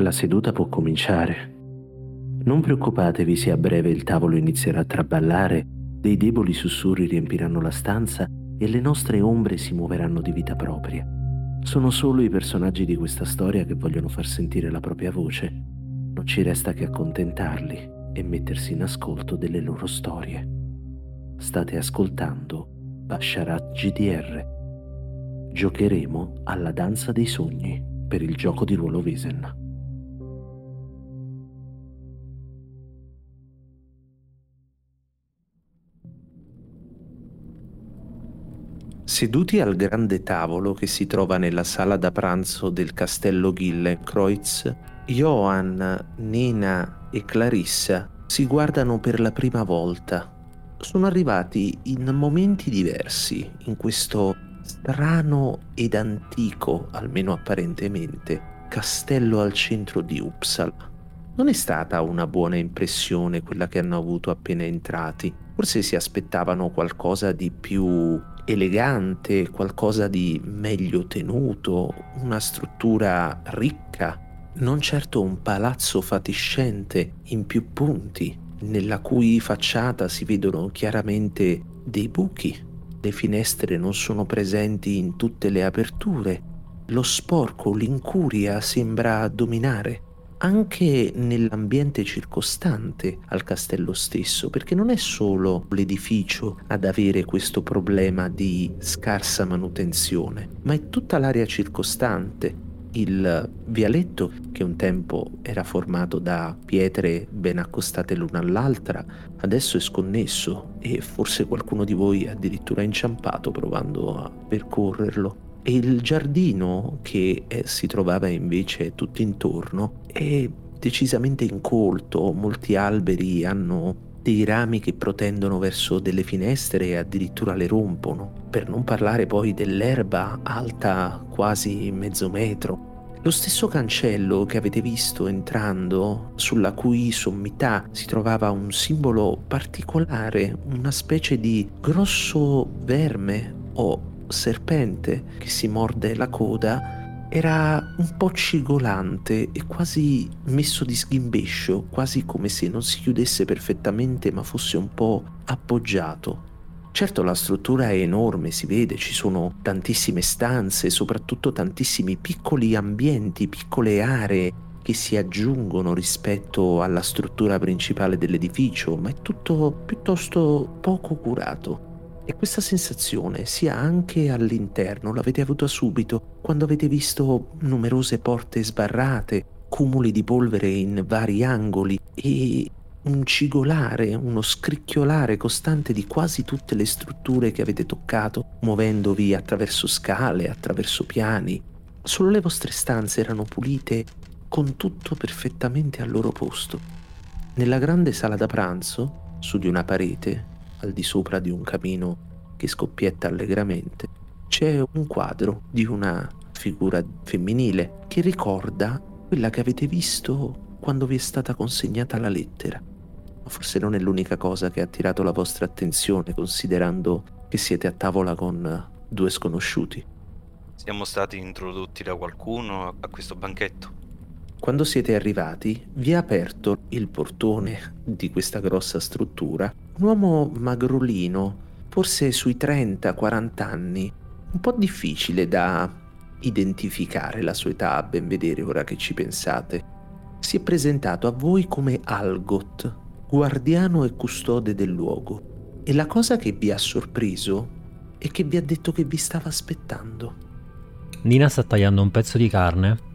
La seduta può cominciare. Non preoccupatevi se a breve il tavolo inizierà a traballare, dei deboli sussurri riempiranno la stanza e le nostre ombre si muoveranno di vita propria. Sono solo i personaggi di questa storia che vogliono far sentire la propria voce. Non ci resta che accontentarli e mettersi in ascolto delle loro storie. State ascoltando Basharat GDR. Giocheremo alla danza dei sogni per il gioco di ruolo Visen. Seduti al grande tavolo che si trova nella sala da pranzo del castello Gillenkreuz, Johann, Nina e Clarissa si guardano per la prima volta. Sono arrivati in momenti diversi in questo strano ed antico, almeno apparentemente, castello al centro di Uppsala. Non è stata una buona impressione quella che hanno avuto appena entrati. Forse si aspettavano qualcosa di più elegante, qualcosa di meglio tenuto, una struttura ricca, non certo un palazzo fatiscente in più punti, nella cui facciata si vedono chiaramente dei buchi. Le finestre non sono presenti in tutte le aperture. Lo sporco, l'incuria sembra dominare anche nell'ambiente circostante al castello stesso, perché non è solo l'edificio ad avere questo problema di scarsa manutenzione, ma è tutta l'area circostante. Il vialetto, che un tempo era formato da pietre ben accostate l'una all'altra, adesso è sconnesso e forse qualcuno di voi è addirittura inciampato provando a percorrerlo e il giardino che eh, si trovava invece tutto intorno è decisamente incolto, molti alberi hanno dei rami che protendono verso delle finestre e addirittura le rompono, per non parlare poi dell'erba alta quasi mezzo metro. Lo stesso cancello che avete visto entrando, sulla cui sommità si trovava un simbolo particolare, una specie di grosso verme o serpente che si morde la coda era un po' cigolante e quasi messo di sghimbescio, quasi come se non si chiudesse perfettamente ma fosse un po' appoggiato. Certo la struttura è enorme, si vede, ci sono tantissime stanze, soprattutto tantissimi piccoli ambienti, piccole aree che si aggiungono rispetto alla struttura principale dell'edificio, ma è tutto piuttosto poco curato. E questa sensazione sia anche all'interno, l'avete avuta subito quando avete visto numerose porte sbarrate, cumuli di polvere in vari angoli e un cigolare, uno scricchiolare costante di quasi tutte le strutture che avete toccato, muovendovi attraverso scale, attraverso piani. Solo le vostre stanze erano pulite con tutto perfettamente al loro posto. Nella grande sala da pranzo, su di una parete, al di sopra di un camino che scoppietta allegramente, c'è un quadro di una figura femminile che ricorda quella che avete visto quando vi è stata consegnata la lettera. Ma forse non è l'unica cosa che ha attirato la vostra attenzione considerando che siete a tavola con due sconosciuti. Siamo stati introdotti da qualcuno a questo banchetto. Quando siete arrivati, vi ha aperto il portone di questa grossa struttura un uomo magrolino, forse sui 30-40 anni, un po' difficile da identificare la sua età a ben vedere ora che ci pensate. Si è presentato a voi come Algot, guardiano e custode del luogo. E la cosa che vi ha sorpreso è che vi ha detto che vi stava aspettando. Nina sta tagliando un pezzo di carne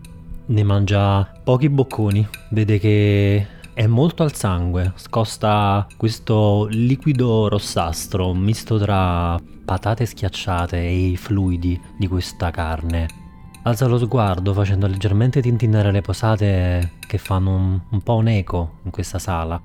ne mangia pochi bocconi, vede che è molto al sangue, scosta questo liquido rossastro, misto tra patate schiacciate e i fluidi di questa carne. Alza lo sguardo facendo leggermente tintinnare le posate che fanno un, un po' un eco in questa sala.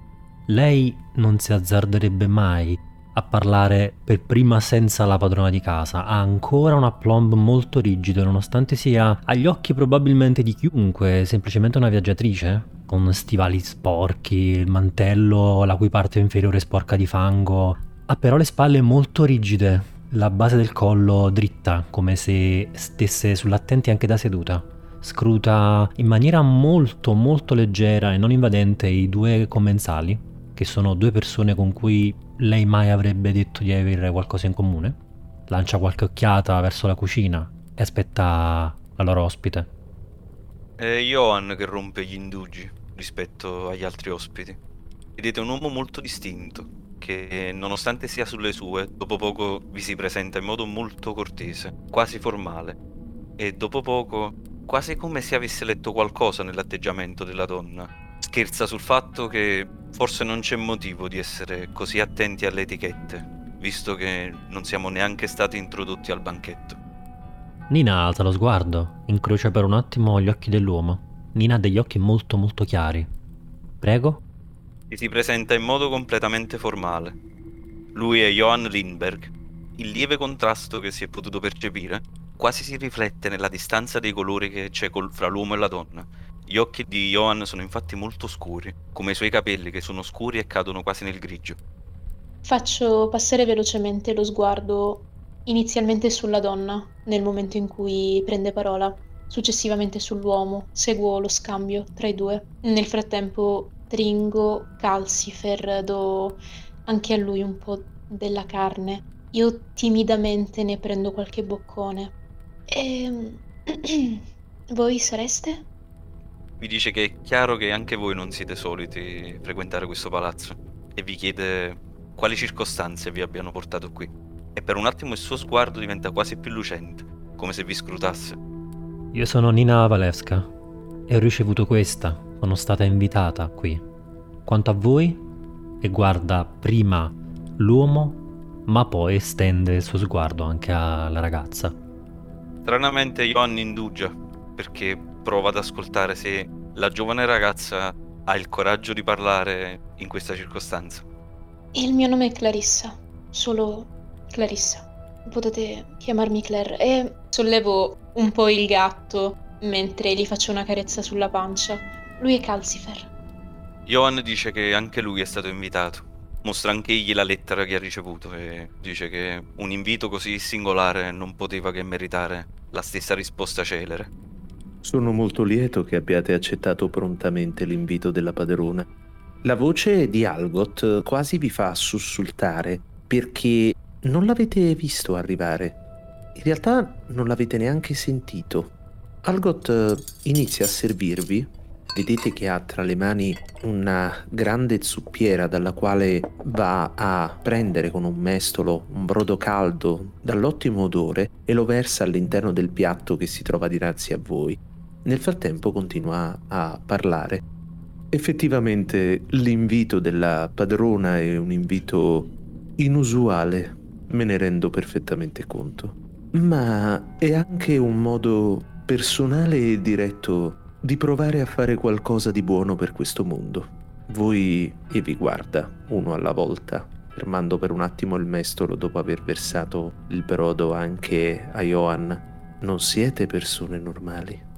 Lei non si azzarderebbe mai a parlare per prima senza la padrona di casa. Ha ancora un aplomb molto rigido, nonostante sia agli occhi probabilmente di chiunque, semplicemente una viaggiatrice. Con stivali sporchi, il mantello la cui parte inferiore è sporca di fango. Ha però le spalle molto rigide, la base del collo dritta, come se stesse sull'attenti anche da seduta. scruta in maniera molto molto leggera e non invadente i due commensali, che sono due persone con cui lei mai avrebbe detto di avere qualcosa in comune. Lancia qualche occhiata verso la cucina e aspetta la loro ospite. È Johan che rompe gli indugi rispetto agli altri ospiti. Vedete un uomo molto distinto, che nonostante sia sulle sue, dopo poco vi si presenta in modo molto cortese, quasi formale. E dopo poco, quasi come se avesse letto qualcosa nell'atteggiamento della donna. Scherza sul fatto che forse non c'è motivo di essere così attenti alle etichette, visto che non siamo neanche stati introdotti al banchetto. Nina alza lo sguardo, incrocia per un attimo gli occhi dell'uomo. Nina ha degli occhi molto molto chiari. Prego? e si presenta in modo completamente formale. Lui è Johann Lindbergh. Il lieve contrasto che si è potuto percepire quasi si riflette nella distanza dei colori che c'è col, fra l'uomo e la donna. Gli occhi di Johann sono infatti molto scuri, come i suoi capelli che sono scuri e cadono quasi nel grigio. Faccio passare velocemente lo sguardo inizialmente sulla donna nel momento in cui prende parola, successivamente sull'uomo, seguo lo scambio tra i due. Nel frattempo stringo Calcifer, do anche a lui un po' della carne. Io timidamente ne prendo qualche boccone. E... voi sareste? Vi dice che è chiaro che anche voi non siete soliti frequentare questo palazzo e vi chiede quali circostanze vi abbiano portato qui. E per un attimo il suo sguardo diventa quasi più lucente, come se vi scrutasse. Io sono Nina Valevska e ho ricevuto questa sono stata invitata qui. Quanto a voi, e guarda prima l'uomo, ma poi estende il suo sguardo anche alla ragazza. Stranamente Johan indugia, perché prova ad ascoltare se la giovane ragazza ha il coraggio di parlare in questa circostanza. Il mio nome è Clarissa, solo Clarissa. Potete chiamarmi Claire e sollevo un po' il gatto mentre gli faccio una carezza sulla pancia. Lui è Calcifer. Johan dice che anche lui è stato invitato. Mostra anche egli la lettera che ha ricevuto e dice che un invito così singolare non poteva che meritare la stessa risposta celere. Sono molto lieto che abbiate accettato prontamente l'invito della padrona. La voce di Algot quasi vi fa sussultare perché non l'avete visto arrivare. In realtà non l'avete neanche sentito. Algot inizia a servirvi Vedete che ha tra le mani una grande zuppiera dalla quale va a prendere con un mestolo un brodo caldo dall'ottimo odore e lo versa all'interno del piatto che si trova dinanzi a voi. Nel frattempo continua a parlare. Effettivamente l'invito della padrona è un invito inusuale, me ne rendo perfettamente conto, ma è anche un modo personale e diretto di provare a fare qualcosa di buono per questo mondo. Voi e vi guarda, uno alla volta, fermando per un attimo il mestolo dopo aver versato il brodo anche a Johan. Non siete persone normali.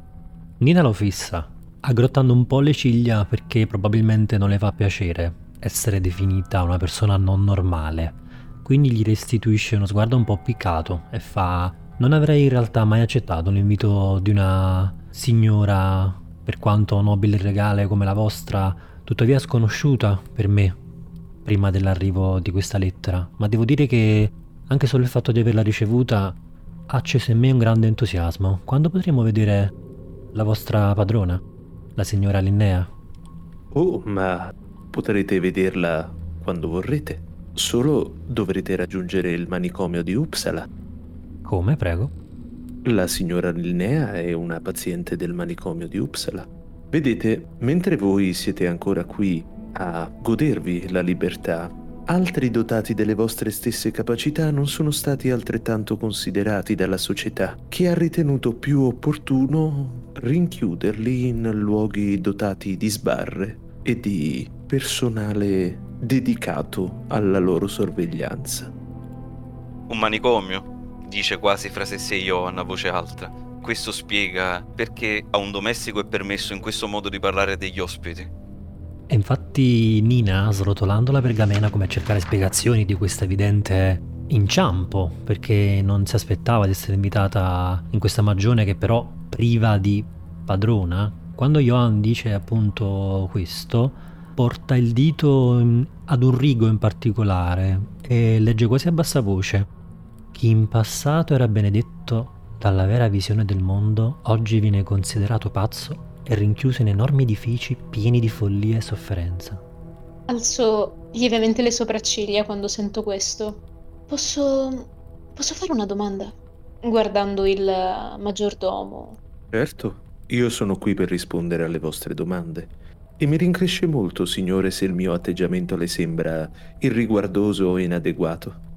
Nina lo fissa, aggrottando un po' le ciglia perché probabilmente non le fa piacere essere definita una persona non normale. Quindi gli restituisce uno sguardo un po' piccato e fa: Non avrei in realtà mai accettato l'invito di una signora, per quanto nobile e regale come la vostra, tuttavia sconosciuta per me prima dell'arrivo di questa lettera, ma devo dire che anche solo il fatto di averla ricevuta ha acceso in me un grande entusiasmo. Quando potremo vedere la vostra padrona, la signora Linnea? Oh, ma potrete vederla quando vorrete. Solo dovrete raggiungere il manicomio di Uppsala. Come, prego? La signora Linnea è una paziente del manicomio di Uppsala. Vedete, mentre voi siete ancora qui a godervi la libertà, altri dotati delle vostre stesse capacità non sono stati altrettanto considerati dalla società, che ha ritenuto più opportuno rinchiuderli in luoghi dotati di sbarre e di personale dedicato alla loro sorveglianza. Un manicomio? dice quasi fra se e Johan a voce alta. Questo spiega perché a un domestico è permesso in questo modo di parlare degli ospiti. Infatti Nina, srotolando la pergamena come a cercare spiegazioni di questo evidente inciampo, perché non si aspettava di essere invitata in questa magione che però priva di padrona, quando Johan dice appunto questo, porta il dito ad un rigo in particolare e legge quasi a bassa voce. Chi in passato era benedetto dalla vera visione del mondo, oggi viene considerato pazzo e rinchiuso in enormi edifici pieni di follia e sofferenza. Alzo lievemente le sopracciglia quando sento questo. Posso. posso fare una domanda? Guardando il maggiordomo. Certo, io sono qui per rispondere alle vostre domande. E mi rincresce molto, signore, se il mio atteggiamento le sembra irriguardoso o inadeguato.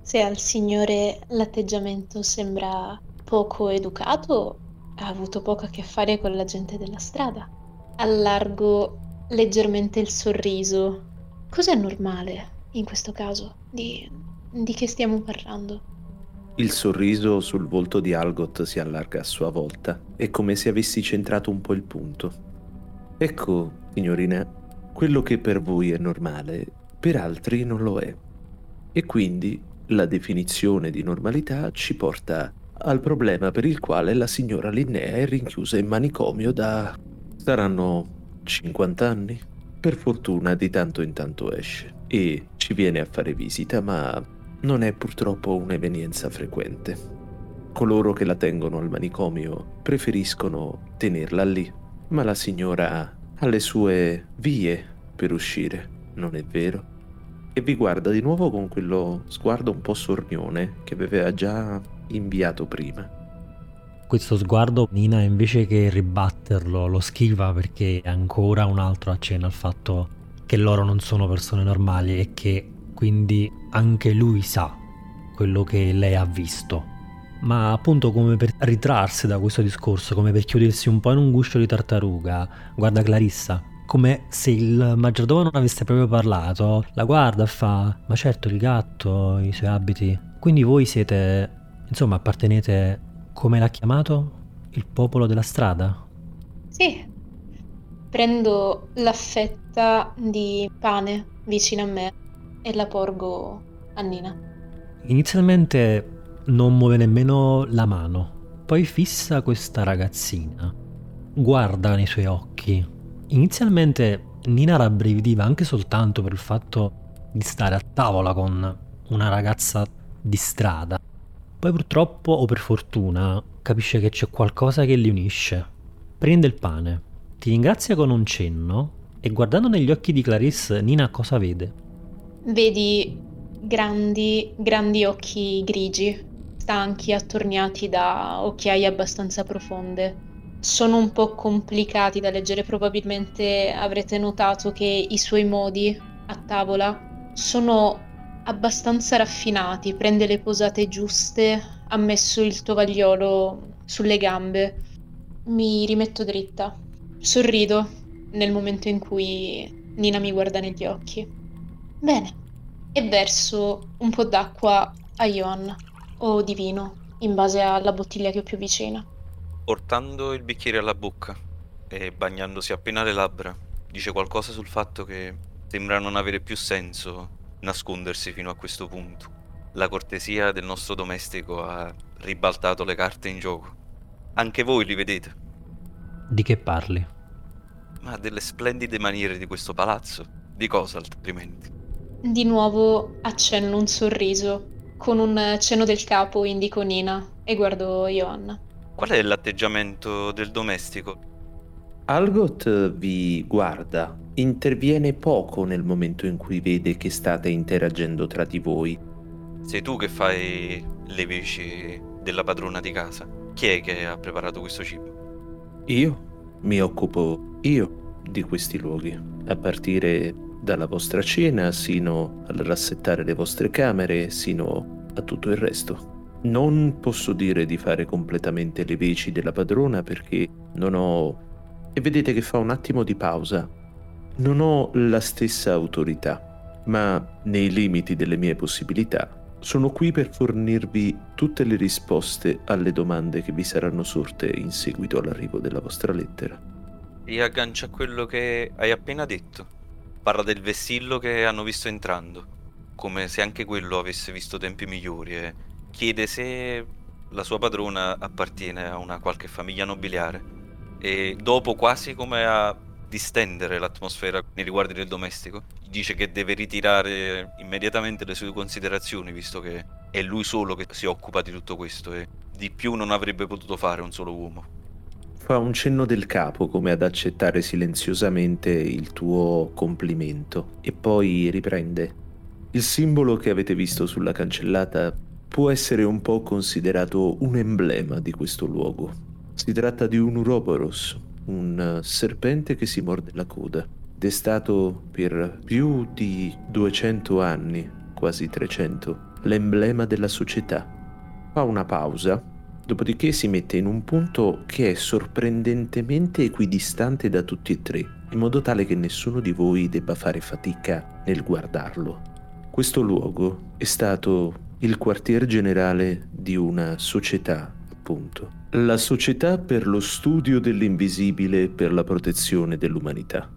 Se al signore l'atteggiamento sembra poco educato, ha avuto poco a che fare con la gente della strada. Allargo leggermente il sorriso. Cos'è normale in questo caso? Di, di che stiamo parlando? Il sorriso sul volto di Algot si allarga a sua volta. È come se avessi centrato un po' il punto. Ecco, signorina, quello che per voi è normale, per altri non lo è. E quindi la definizione di normalità ci porta al problema per il quale la signora Linnea è rinchiusa in manicomio da... saranno 50 anni? Per fortuna di tanto in tanto esce e ci viene a fare visita, ma non è purtroppo un'evenienza frequente. Coloro che la tengono al manicomio preferiscono tenerla lì, ma la signora ha le sue vie per uscire, non è vero? E vi guarda di nuovo con quello sguardo un po' sornione che aveva già inviato prima. Questo sguardo Nina invece che ribatterlo lo schiva perché è ancora un altro accenno al fatto che loro non sono persone normali e che quindi anche lui sa quello che lei ha visto. Ma appunto come per ritrarsi da questo discorso, come per chiudersi un po' in un guscio di tartaruga, guarda Clarissa, come se il maggiordomo non avesse proprio parlato, la guarda e fa, ma certo il gatto, i suoi abiti. Quindi voi siete, insomma, appartenete, come l'ha chiamato? Il popolo della strada? Sì. Prendo la fetta di pane vicino a me e la porgo a Nina. Inizialmente non muove nemmeno la mano, poi fissa questa ragazzina, guarda nei suoi occhi. Inizialmente Nina rabbrividiva anche soltanto per il fatto di stare a tavola con una ragazza di strada. Poi purtroppo o per fortuna capisce che c'è qualcosa che li unisce. Prende il pane, ti ringrazia con un cenno e guardando negli occhi di Clarisse Nina cosa vede? Vedi grandi, grandi occhi grigi, stanchi, attorniati da occhiaie abbastanza profonde. Sono un po' complicati da leggere, probabilmente avrete notato che i suoi modi a tavola sono abbastanza raffinati, prende le posate giuste, ha messo il tovagliolo sulle gambe. Mi rimetto dritta, sorrido nel momento in cui Nina mi guarda negli occhi. Bene, e verso un po' d'acqua a Johan o di vino, in base alla bottiglia che ho più vicina. Portando il bicchiere alla bocca e bagnandosi appena le labbra, dice qualcosa sul fatto che sembra non avere più senso nascondersi fino a questo punto. La cortesia del nostro domestico ha ribaltato le carte in gioco. Anche voi li vedete, Di che parli? ma delle splendide maniere di questo palazzo, di cosa altrimenti? Di nuovo accenno un sorriso. Con un cenno del capo indico Nina e guardo Johan. Qual è l'atteggiamento del domestico? Algot vi guarda, interviene poco nel momento in cui vede che state interagendo tra di voi. Sei tu che fai le veci della padrona di casa? Chi è che ha preparato questo cibo? Io mi occupo io di questi luoghi, a partire dalla vostra cena sino al rassettare le vostre camere, sino a tutto il resto. Non posso dire di fare completamente le veci della padrona perché non ho... E vedete che fa un attimo di pausa. Non ho la stessa autorità, ma nei limiti delle mie possibilità sono qui per fornirvi tutte le risposte alle domande che vi saranno sorte in seguito all'arrivo della vostra lettera. E aggancia a quello che hai appena detto. Parla del vessillo che hanno visto entrando, come se anche quello avesse visto tempi migliori e chiede se la sua padrona appartiene a una qualche famiglia nobiliare e dopo quasi come a distendere l'atmosfera nei riguardi del domestico, dice che deve ritirare immediatamente le sue considerazioni visto che è lui solo che si occupa di tutto questo e di più non avrebbe potuto fare un solo uomo. Fa un cenno del capo come ad accettare silenziosamente il tuo complimento e poi riprende. Il simbolo che avete visto sulla cancellata può essere un po' considerato un emblema di questo luogo. Si tratta di un Uroboros, un serpente che si morde la coda, ed è stato per più di 200 anni, quasi 300, l'emblema della società. Fa una pausa, dopodiché si mette in un punto che è sorprendentemente equidistante da tutti e tre, in modo tale che nessuno di voi debba fare fatica nel guardarlo. Questo luogo è stato il quartier generale di una società, appunto. La Società per lo studio dell'invisibile e per la protezione dell'umanità.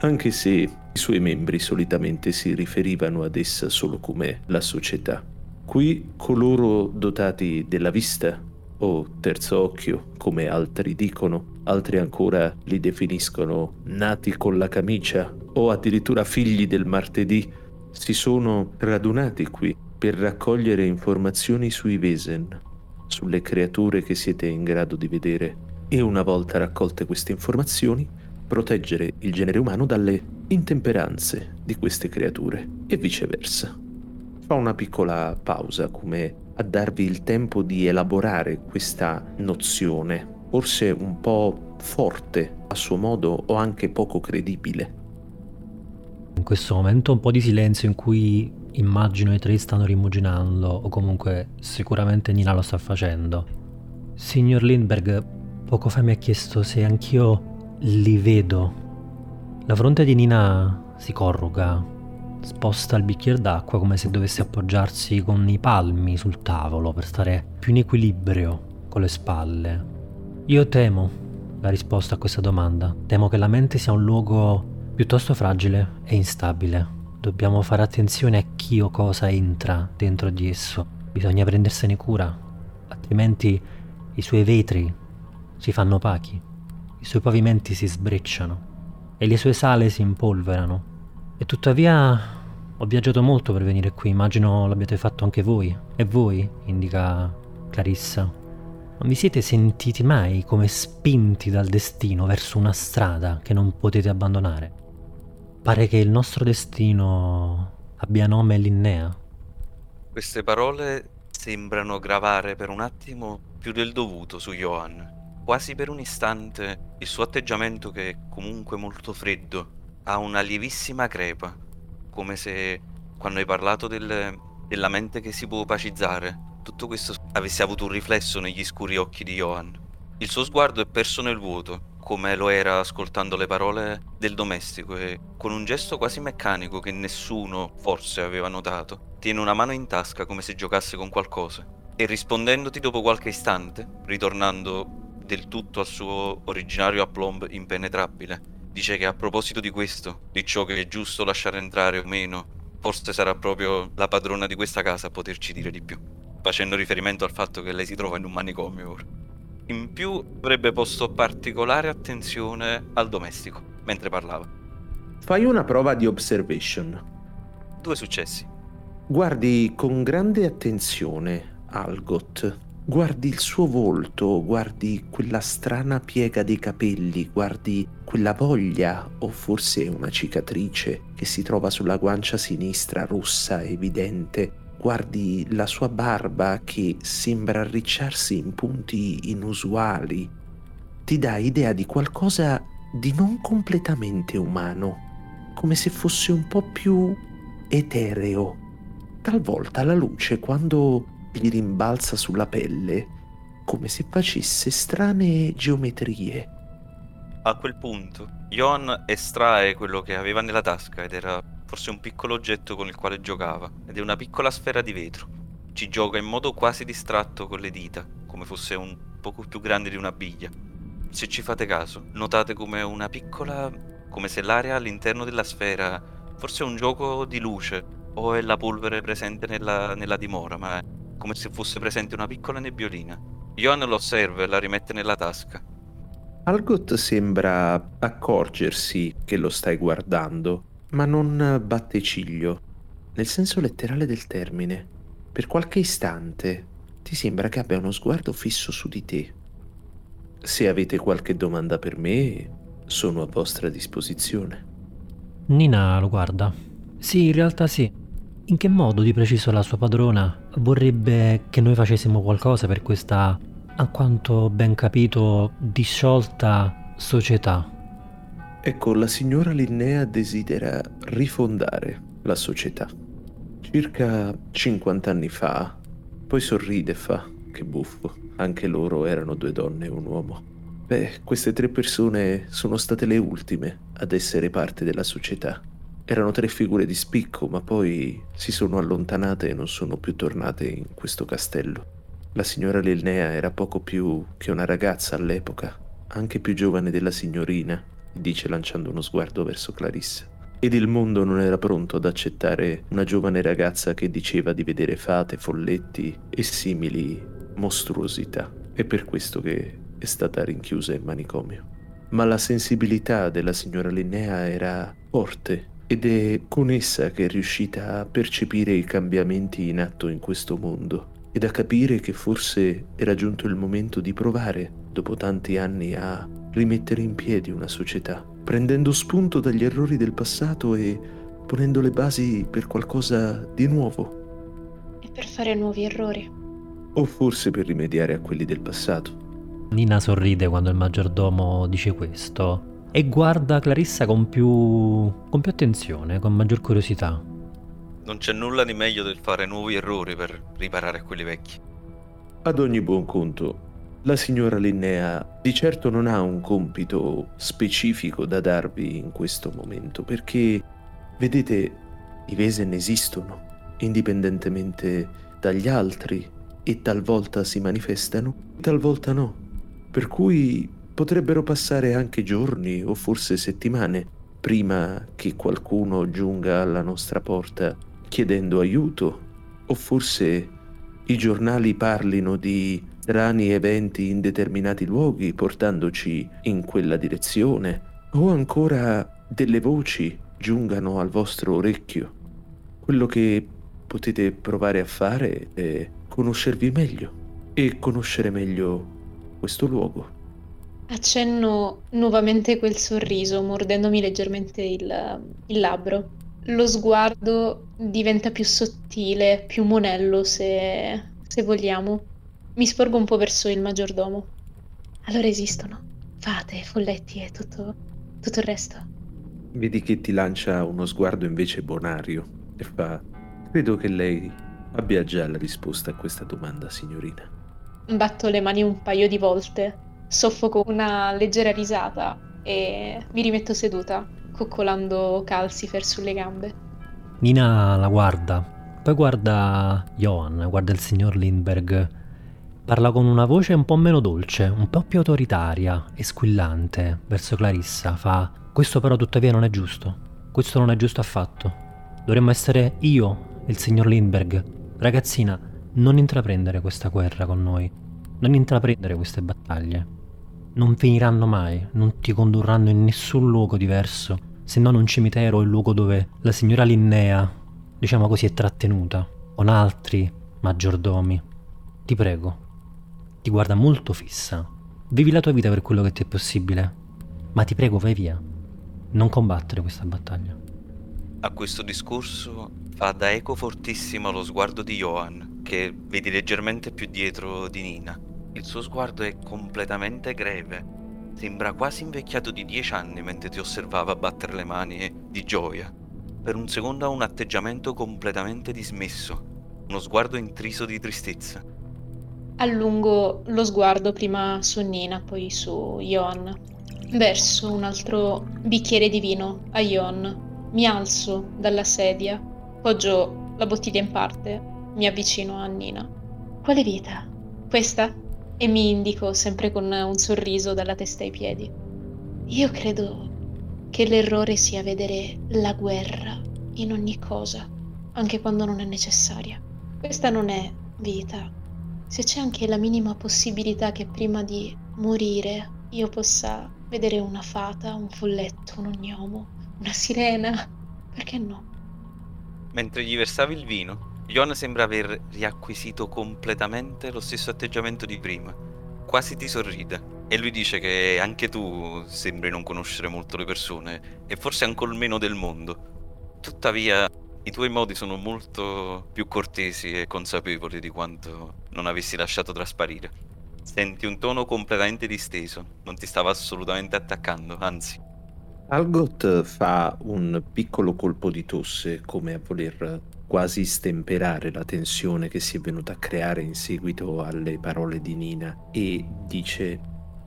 Anche se i suoi membri solitamente si riferivano ad essa solo come la società. Qui coloro dotati della vista o terzo occhio, come altri dicono, altri ancora li definiscono nati con la camicia o addirittura figli del martedì, si sono radunati qui per raccogliere informazioni sui Vesen, sulle creature che siete in grado di vedere e una volta raccolte queste informazioni, proteggere il genere umano dalle intemperanze di queste creature e viceversa. Fa una piccola pausa come a darvi il tempo di elaborare questa nozione, forse un po' forte a suo modo o anche poco credibile. In questo momento un po' di silenzio in cui immagino i tre stanno rimuginando o comunque sicuramente Nina lo sta facendo. Signor Lindbergh, poco fa mi ha chiesto se anch'io li vedo. La fronte di Nina si corruga, sposta il bicchiere d'acqua come se dovesse appoggiarsi con i palmi sul tavolo per stare più in equilibrio con le spalle. Io temo la risposta a questa domanda. Temo che la mente sia un luogo piuttosto fragile e instabile. Dobbiamo fare attenzione a chi o cosa entra dentro di esso. Bisogna prendersene cura, altrimenti i suoi vetri si fanno opachi, i suoi pavimenti si sbrecciano e le sue sale si impolverano. E tuttavia ho viaggiato molto per venire qui, immagino l'abbiate fatto anche voi. E voi, indica Clarissa. Non vi siete sentiti mai come spinti dal destino verso una strada che non potete abbandonare? Pare che il nostro destino abbia nome Linnea. Queste parole sembrano gravare per un attimo più del dovuto su Johan. Quasi per un istante il suo atteggiamento, che è comunque molto freddo, ha una lievissima crepa, come se quando hai parlato del, della mente che si può opacizzare, tutto questo avesse avuto un riflesso negli scuri occhi di Johan. Il suo sguardo è perso nel vuoto, come lo era ascoltando le parole del domestico e con un gesto quasi meccanico che nessuno forse aveva notato, tiene una mano in tasca come se giocasse con qualcosa e rispondendoti dopo qualche istante, ritornando del tutto al suo originario aplomb impenetrabile, dice che a proposito di questo, di ciò che è giusto lasciare entrare o meno, forse sarà proprio la padrona di questa casa a poterci dire di più, facendo riferimento al fatto che lei si trova in un manicomio ora. In più avrebbe posto particolare attenzione al domestico mentre parlava. Fai una prova di observation. Due successi. Guardi con grande attenzione Algot. Guardi il suo volto, guardi quella strana piega dei capelli, guardi quella voglia o forse una cicatrice che si trova sulla guancia sinistra rossa evidente guardi la sua barba che sembra arricciarsi in punti inusuali, ti dà idea di qualcosa di non completamente umano, come se fosse un po' più etereo. Talvolta la luce, quando gli rimbalza sulla pelle, come se facesse strane geometrie. A quel punto, Johan estrae quello che aveva nella tasca ed era forse un piccolo oggetto con il quale giocava, ed è una piccola sfera di vetro. Ci gioca in modo quasi distratto con le dita, come fosse un poco più grande di una biglia. Se ci fate caso, notate come una piccola... come se l'area all'interno della sfera forse è un gioco di luce, o è la polvere presente nella, nella dimora, ma è come se fosse presente una piccola nebbiolina. Johan lo osserva e la rimette nella tasca. Algot sembra accorgersi che lo stai guardando, ma non batte ciglio, nel senso letterale del termine. Per qualche istante ti sembra che abbia uno sguardo fisso su di te. Se avete qualche domanda per me, sono a vostra disposizione. Nina lo guarda. Sì, in realtà sì. In che modo di preciso la sua padrona vorrebbe che noi facessimo qualcosa per questa, a quanto ben capito, disciolta società? Ecco, la signora Linnea desidera rifondare la società. Circa 50 anni fa, poi sorride e fa, che buffo, anche loro erano due donne e un uomo. Beh, queste tre persone sono state le ultime ad essere parte della società. Erano tre figure di spicco, ma poi si sono allontanate e non sono più tornate in questo castello. La signora Linnea era poco più che una ragazza all'epoca, anche più giovane della signorina, dice lanciando uno sguardo verso Clarissa. Ed il mondo non era pronto ad accettare una giovane ragazza che diceva di vedere fate, folletti e simili mostruosità. È per questo che è stata rinchiusa in manicomio. Ma la sensibilità della signora Linnea era forte ed è con essa che è riuscita a percepire i cambiamenti in atto in questo mondo ed a capire che forse era giunto il momento di provare, dopo tanti anni, a rimettere in piedi una società, prendendo spunto dagli errori del passato e ponendo le basi per qualcosa di nuovo. E per fare nuovi errori. O forse per rimediare a quelli del passato. Nina sorride quando il maggiordomo dice questo e guarda Clarissa con più, con più attenzione, con maggior curiosità. Non c'è nulla di meglio del fare nuovi errori per riparare a quelli vecchi. Ad ogni buon conto, la signora Linnea di certo non ha un compito specifico da darvi in questo momento, perché, vedete, i Vesen esistono, indipendentemente dagli altri, e talvolta si manifestano, talvolta no. Per cui potrebbero passare anche giorni o forse settimane prima che qualcuno giunga alla nostra porta chiedendo aiuto, o forse i giornali parlino di strani eventi in determinati luoghi portandoci in quella direzione, o ancora delle voci giungano al vostro orecchio. Quello che potete provare a fare è conoscervi meglio e conoscere meglio questo luogo. Accenno nuovamente quel sorriso, mordendomi leggermente il, il labbro. Lo sguardo diventa più sottile, più monello, se, se vogliamo. Mi sporgo un po' verso il maggiordomo. Allora esistono. Fate, folletti e tutto, tutto il resto. Vedi che ti lancia uno sguardo invece bonario e fa: Credo che lei abbia già la risposta a questa domanda, signorina. Batto le mani un paio di volte, soffoco una leggera risata e mi rimetto seduta, coccolando Calcifer sulle gambe. Nina la guarda, poi guarda Johan, guarda il signor Lindbergh. Parla con una voce un po' meno dolce, un po' più autoritaria e squillante verso Clarissa. Fa: Questo però tuttavia non è giusto. Questo non è giusto affatto. Dovremmo essere io, il signor Lindbergh. Ragazzina, non intraprendere questa guerra con noi, non intraprendere queste battaglie. Non finiranno mai, non ti condurranno in nessun luogo diverso, se non un cimitero o il luogo dove la signora Linnea, diciamo così, è trattenuta, con altri maggiordomi. Ti prego, ti guarda molto fissa. Vivi la tua vita per quello che ti è possibile, ma ti prego vai via. Non combattere questa battaglia. A questo discorso fa da eco fortissimo lo sguardo di Johan, che vedi leggermente più dietro di Nina. Il suo sguardo è completamente greve. Sembra quasi invecchiato di dieci anni mentre ti osservava battere le mani di gioia. Per un secondo ha un atteggiamento completamente dismesso, uno sguardo intriso di tristezza. Allungo lo sguardo prima su Nina, poi su Johan. Verso un altro bicchiere di vino a Johan. Mi alzo dalla sedia, poggio la bottiglia in parte, mi avvicino a Nina. Quale vita? Questa? E mi indico sempre con un sorriso dalla testa ai piedi. Io credo che l'errore sia vedere la guerra in ogni cosa, anche quando non è necessaria. Questa non è vita. Se c'è anche la minima possibilità che prima di morire io possa vedere una fata, un folletto, un ognomo, una sirena. Perché no? Mentre gli versavi il vino, Johan sembra aver riacquisito completamente lo stesso atteggiamento di prima. Quasi ti sorride. E lui dice che anche tu sembri non conoscere molto le persone, e forse ancora meno del mondo. Tuttavia, i tuoi modi sono molto più cortesi e consapevoli di quanto non avessi lasciato trasparire. Senti un tono completamente disteso, non ti stava assolutamente attaccando, anzi. Algot fa un piccolo colpo di tosse come a voler quasi stemperare la tensione che si è venuta a creare in seguito alle parole di Nina e dice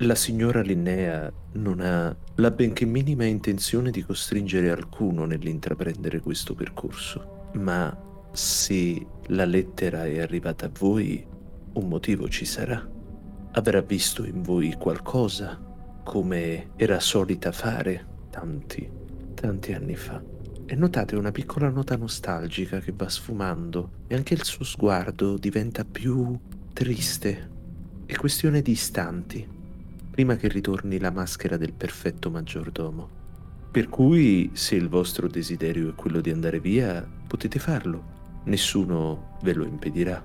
la signora Linnea non ha la benché minima intenzione di costringere alcuno nell'intraprendere questo percorso, ma se la lettera è arrivata a voi, un motivo ci sarà. Avrà visto in voi qualcosa, come era solita fare tanti, tanti anni fa. E notate una piccola nota nostalgica che va sfumando e anche il suo sguardo diventa più triste. È questione di istanti prima che ritorni la maschera del perfetto maggiordomo. Per cui, se il vostro desiderio è quello di andare via, potete farlo, nessuno ve lo impedirà.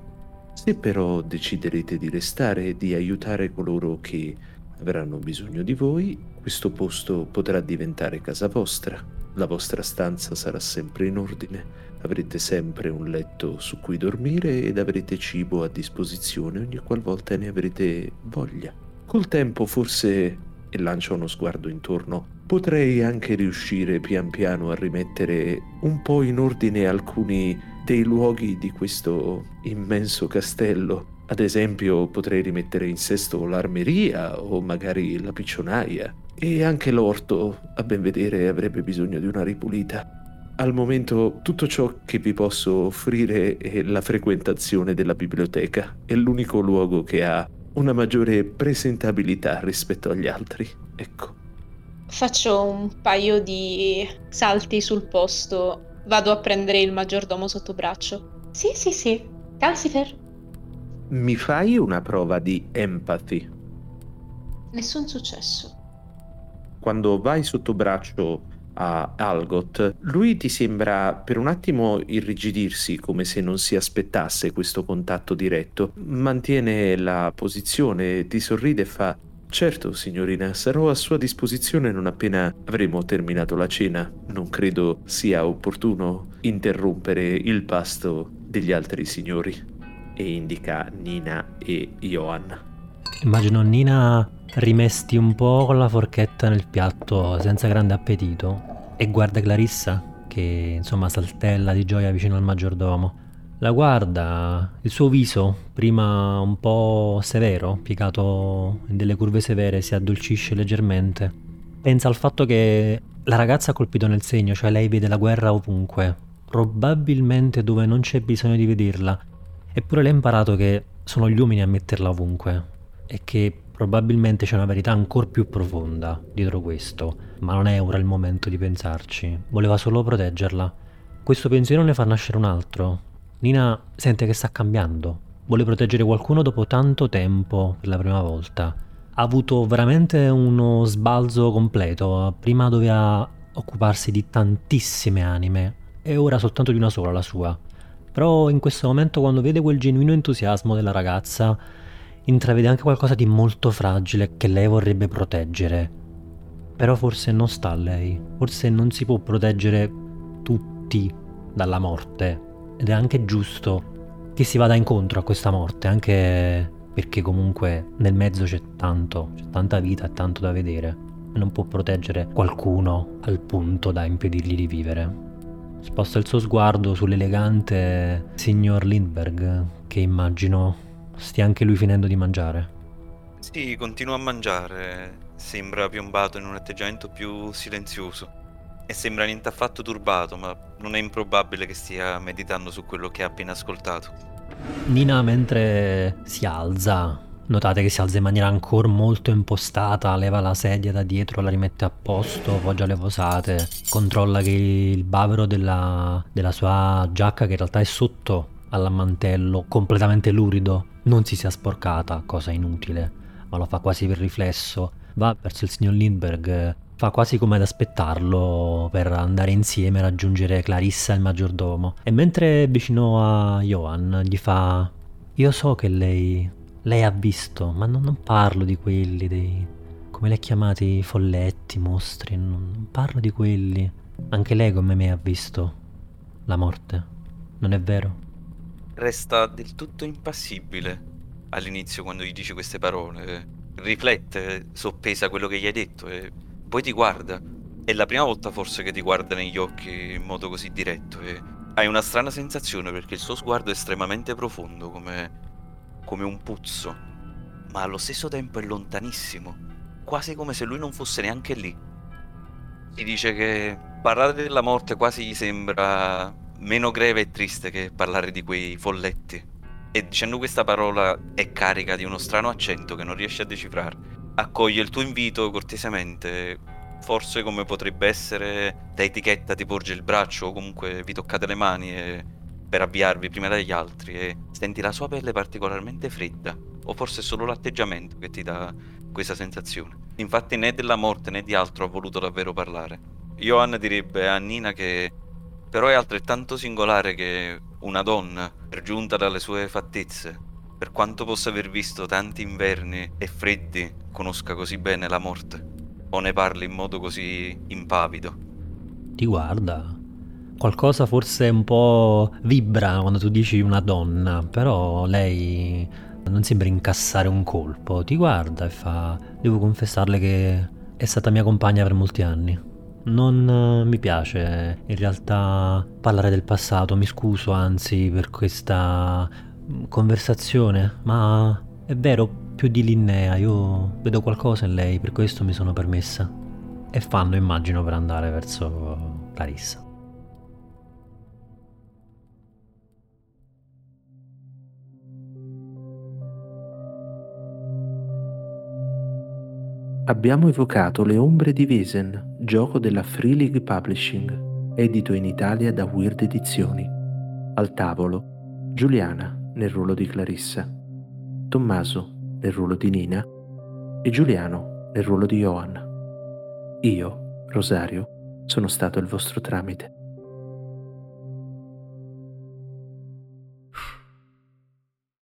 Se però deciderete di restare e di aiutare coloro che avranno bisogno di voi, questo posto potrà diventare casa vostra. La vostra stanza sarà sempre in ordine, avrete sempre un letto su cui dormire ed avrete cibo a disposizione ogni qualvolta ne avrete voglia. Col tempo forse, e lancia uno sguardo intorno, potrei anche riuscire pian piano a rimettere un po' in ordine alcuni dei luoghi di questo immenso castello. Ad esempio potrei rimettere in sesto l'armeria o magari la piccionaia. E anche l'orto, a ben vedere, avrebbe bisogno di una ripulita. Al momento tutto ciò che vi posso offrire è la frequentazione della biblioteca. È l'unico luogo che ha una maggiore presentabilità rispetto agli altri. Ecco. Faccio un paio di salti sul posto. Vado a prendere il maggiordomo sotto braccio. Sì, sì, sì. Calcifer. Mi fai una prova di empathy? Nessun successo. Quando vai sotto braccio a Algot, lui ti sembra per un attimo irrigidirsi come se non si aspettasse questo contatto diretto, mantiene la posizione, ti sorride e fa Certo, signorina, sarò a sua disposizione non appena avremo terminato la cena. Non credo sia opportuno interrompere il pasto degli altri signori. E indica Nina e Johan. Immagino Nina rimesti un po' con la forchetta nel piatto senza grande appetito e guarda Clarissa che insomma saltella di gioia vicino al maggiordomo. La guarda, il suo viso, prima un po' severo, piegato in delle curve severe, si addolcisce leggermente. Pensa al fatto che la ragazza ha colpito nel segno, cioè lei vede la guerra ovunque, probabilmente dove non c'è bisogno di vederla. Eppure lei ha imparato che sono gli uomini a metterla ovunque e che Probabilmente c'è una verità ancora più profonda dietro questo, ma non è ora il momento di pensarci. Voleva solo proteggerla. Questo pensiero ne fa nascere un altro. Nina sente che sta cambiando. Vuole proteggere qualcuno dopo tanto tempo per la prima volta. Ha avuto veramente uno sbalzo completo. Prima doveva occuparsi di tantissime anime e ora soltanto di una sola, la sua. Però in questo momento quando vede quel genuino entusiasmo della ragazza intravede anche qualcosa di molto fragile che lei vorrebbe proteggere. Però forse non sta a lei, forse non si può proteggere tutti dalla morte ed è anche giusto che si vada incontro a questa morte, anche perché comunque nel mezzo c'è tanto, c'è tanta vita e tanto da vedere non può proteggere qualcuno al punto da impedirgli di vivere. Sposta il suo sguardo sull'elegante signor Lindbergh che immagino stia anche lui finendo di mangiare. Sì, continua a mangiare. Sembra piombato in un atteggiamento più silenzioso. E sembra niente affatto turbato, ma non è improbabile che stia meditando su quello che ha appena ascoltato. Nina mentre si alza, notate che si alza in maniera ancora molto impostata, leva la sedia da dietro, la rimette a posto, poggia le posate, controlla che il bavero della, della sua giacca che in realtà è sotto al mantello completamente lurido non si sia sporcata, cosa inutile, ma lo fa quasi per riflesso. va verso il signor Lindbergh, fa quasi come ad aspettarlo per andare insieme a raggiungere Clarissa il maggiordomo. E mentre è vicino a Johan gli fa: Io so che lei. lei ha visto, ma non, non parlo di quelli, dei. come li ha chiamati folletti, mostri, non, non parlo di quelli. Anche lei come me ha visto la morte, non è vero? Resta del tutto impassibile all'inizio quando gli dice queste parole. Riflette, soppesa quello che gli hai detto e poi ti guarda. È la prima volta forse che ti guarda negli occhi in modo così diretto e hai una strana sensazione perché il suo sguardo è estremamente profondo, come, come un puzzo, ma allo stesso tempo è lontanissimo, quasi come se lui non fosse neanche lì. Ti dice che parlare della morte quasi gli sembra meno greve e triste che parlare di quei folletti. E dicendo questa parola è carica di uno strano accento che non riesce a decifrare accoglie il tuo invito cortesemente, forse come potrebbe essere da etichetta ti porge il braccio o comunque vi toccate le mani e, per avviarvi prima degli altri e senti la sua pelle particolarmente fredda o forse è solo l'atteggiamento che ti dà questa sensazione. Infatti né della morte né di altro ha voluto davvero parlare. Johanna direbbe a Nina che però è altrettanto singolare che una donna, raggiunta dalle sue fattezze, per quanto possa aver visto tanti inverni e freddi, conosca così bene la morte, o ne parli in modo così impavido. Ti guarda. Qualcosa forse un po' vibra quando tu dici una donna, però lei non sembra incassare un colpo. Ti guarda e fa: Devo confessarle che è stata mia compagna per molti anni. Non mi piace in realtà parlare del passato, mi scuso anzi per questa conversazione, ma è vero, più di Linnea, io vedo qualcosa in lei, per questo mi sono permessa. E fanno, immagino, per andare verso Clarissa. Abbiamo evocato Le ombre di Wesen, gioco della Free League Publishing, edito in Italia da Weird Edizioni. Al tavolo, Giuliana, nel ruolo di Clarissa, Tommaso nel ruolo di Nina e Giuliano nel ruolo di Johan. Io, Rosario, sono stato il vostro tramite.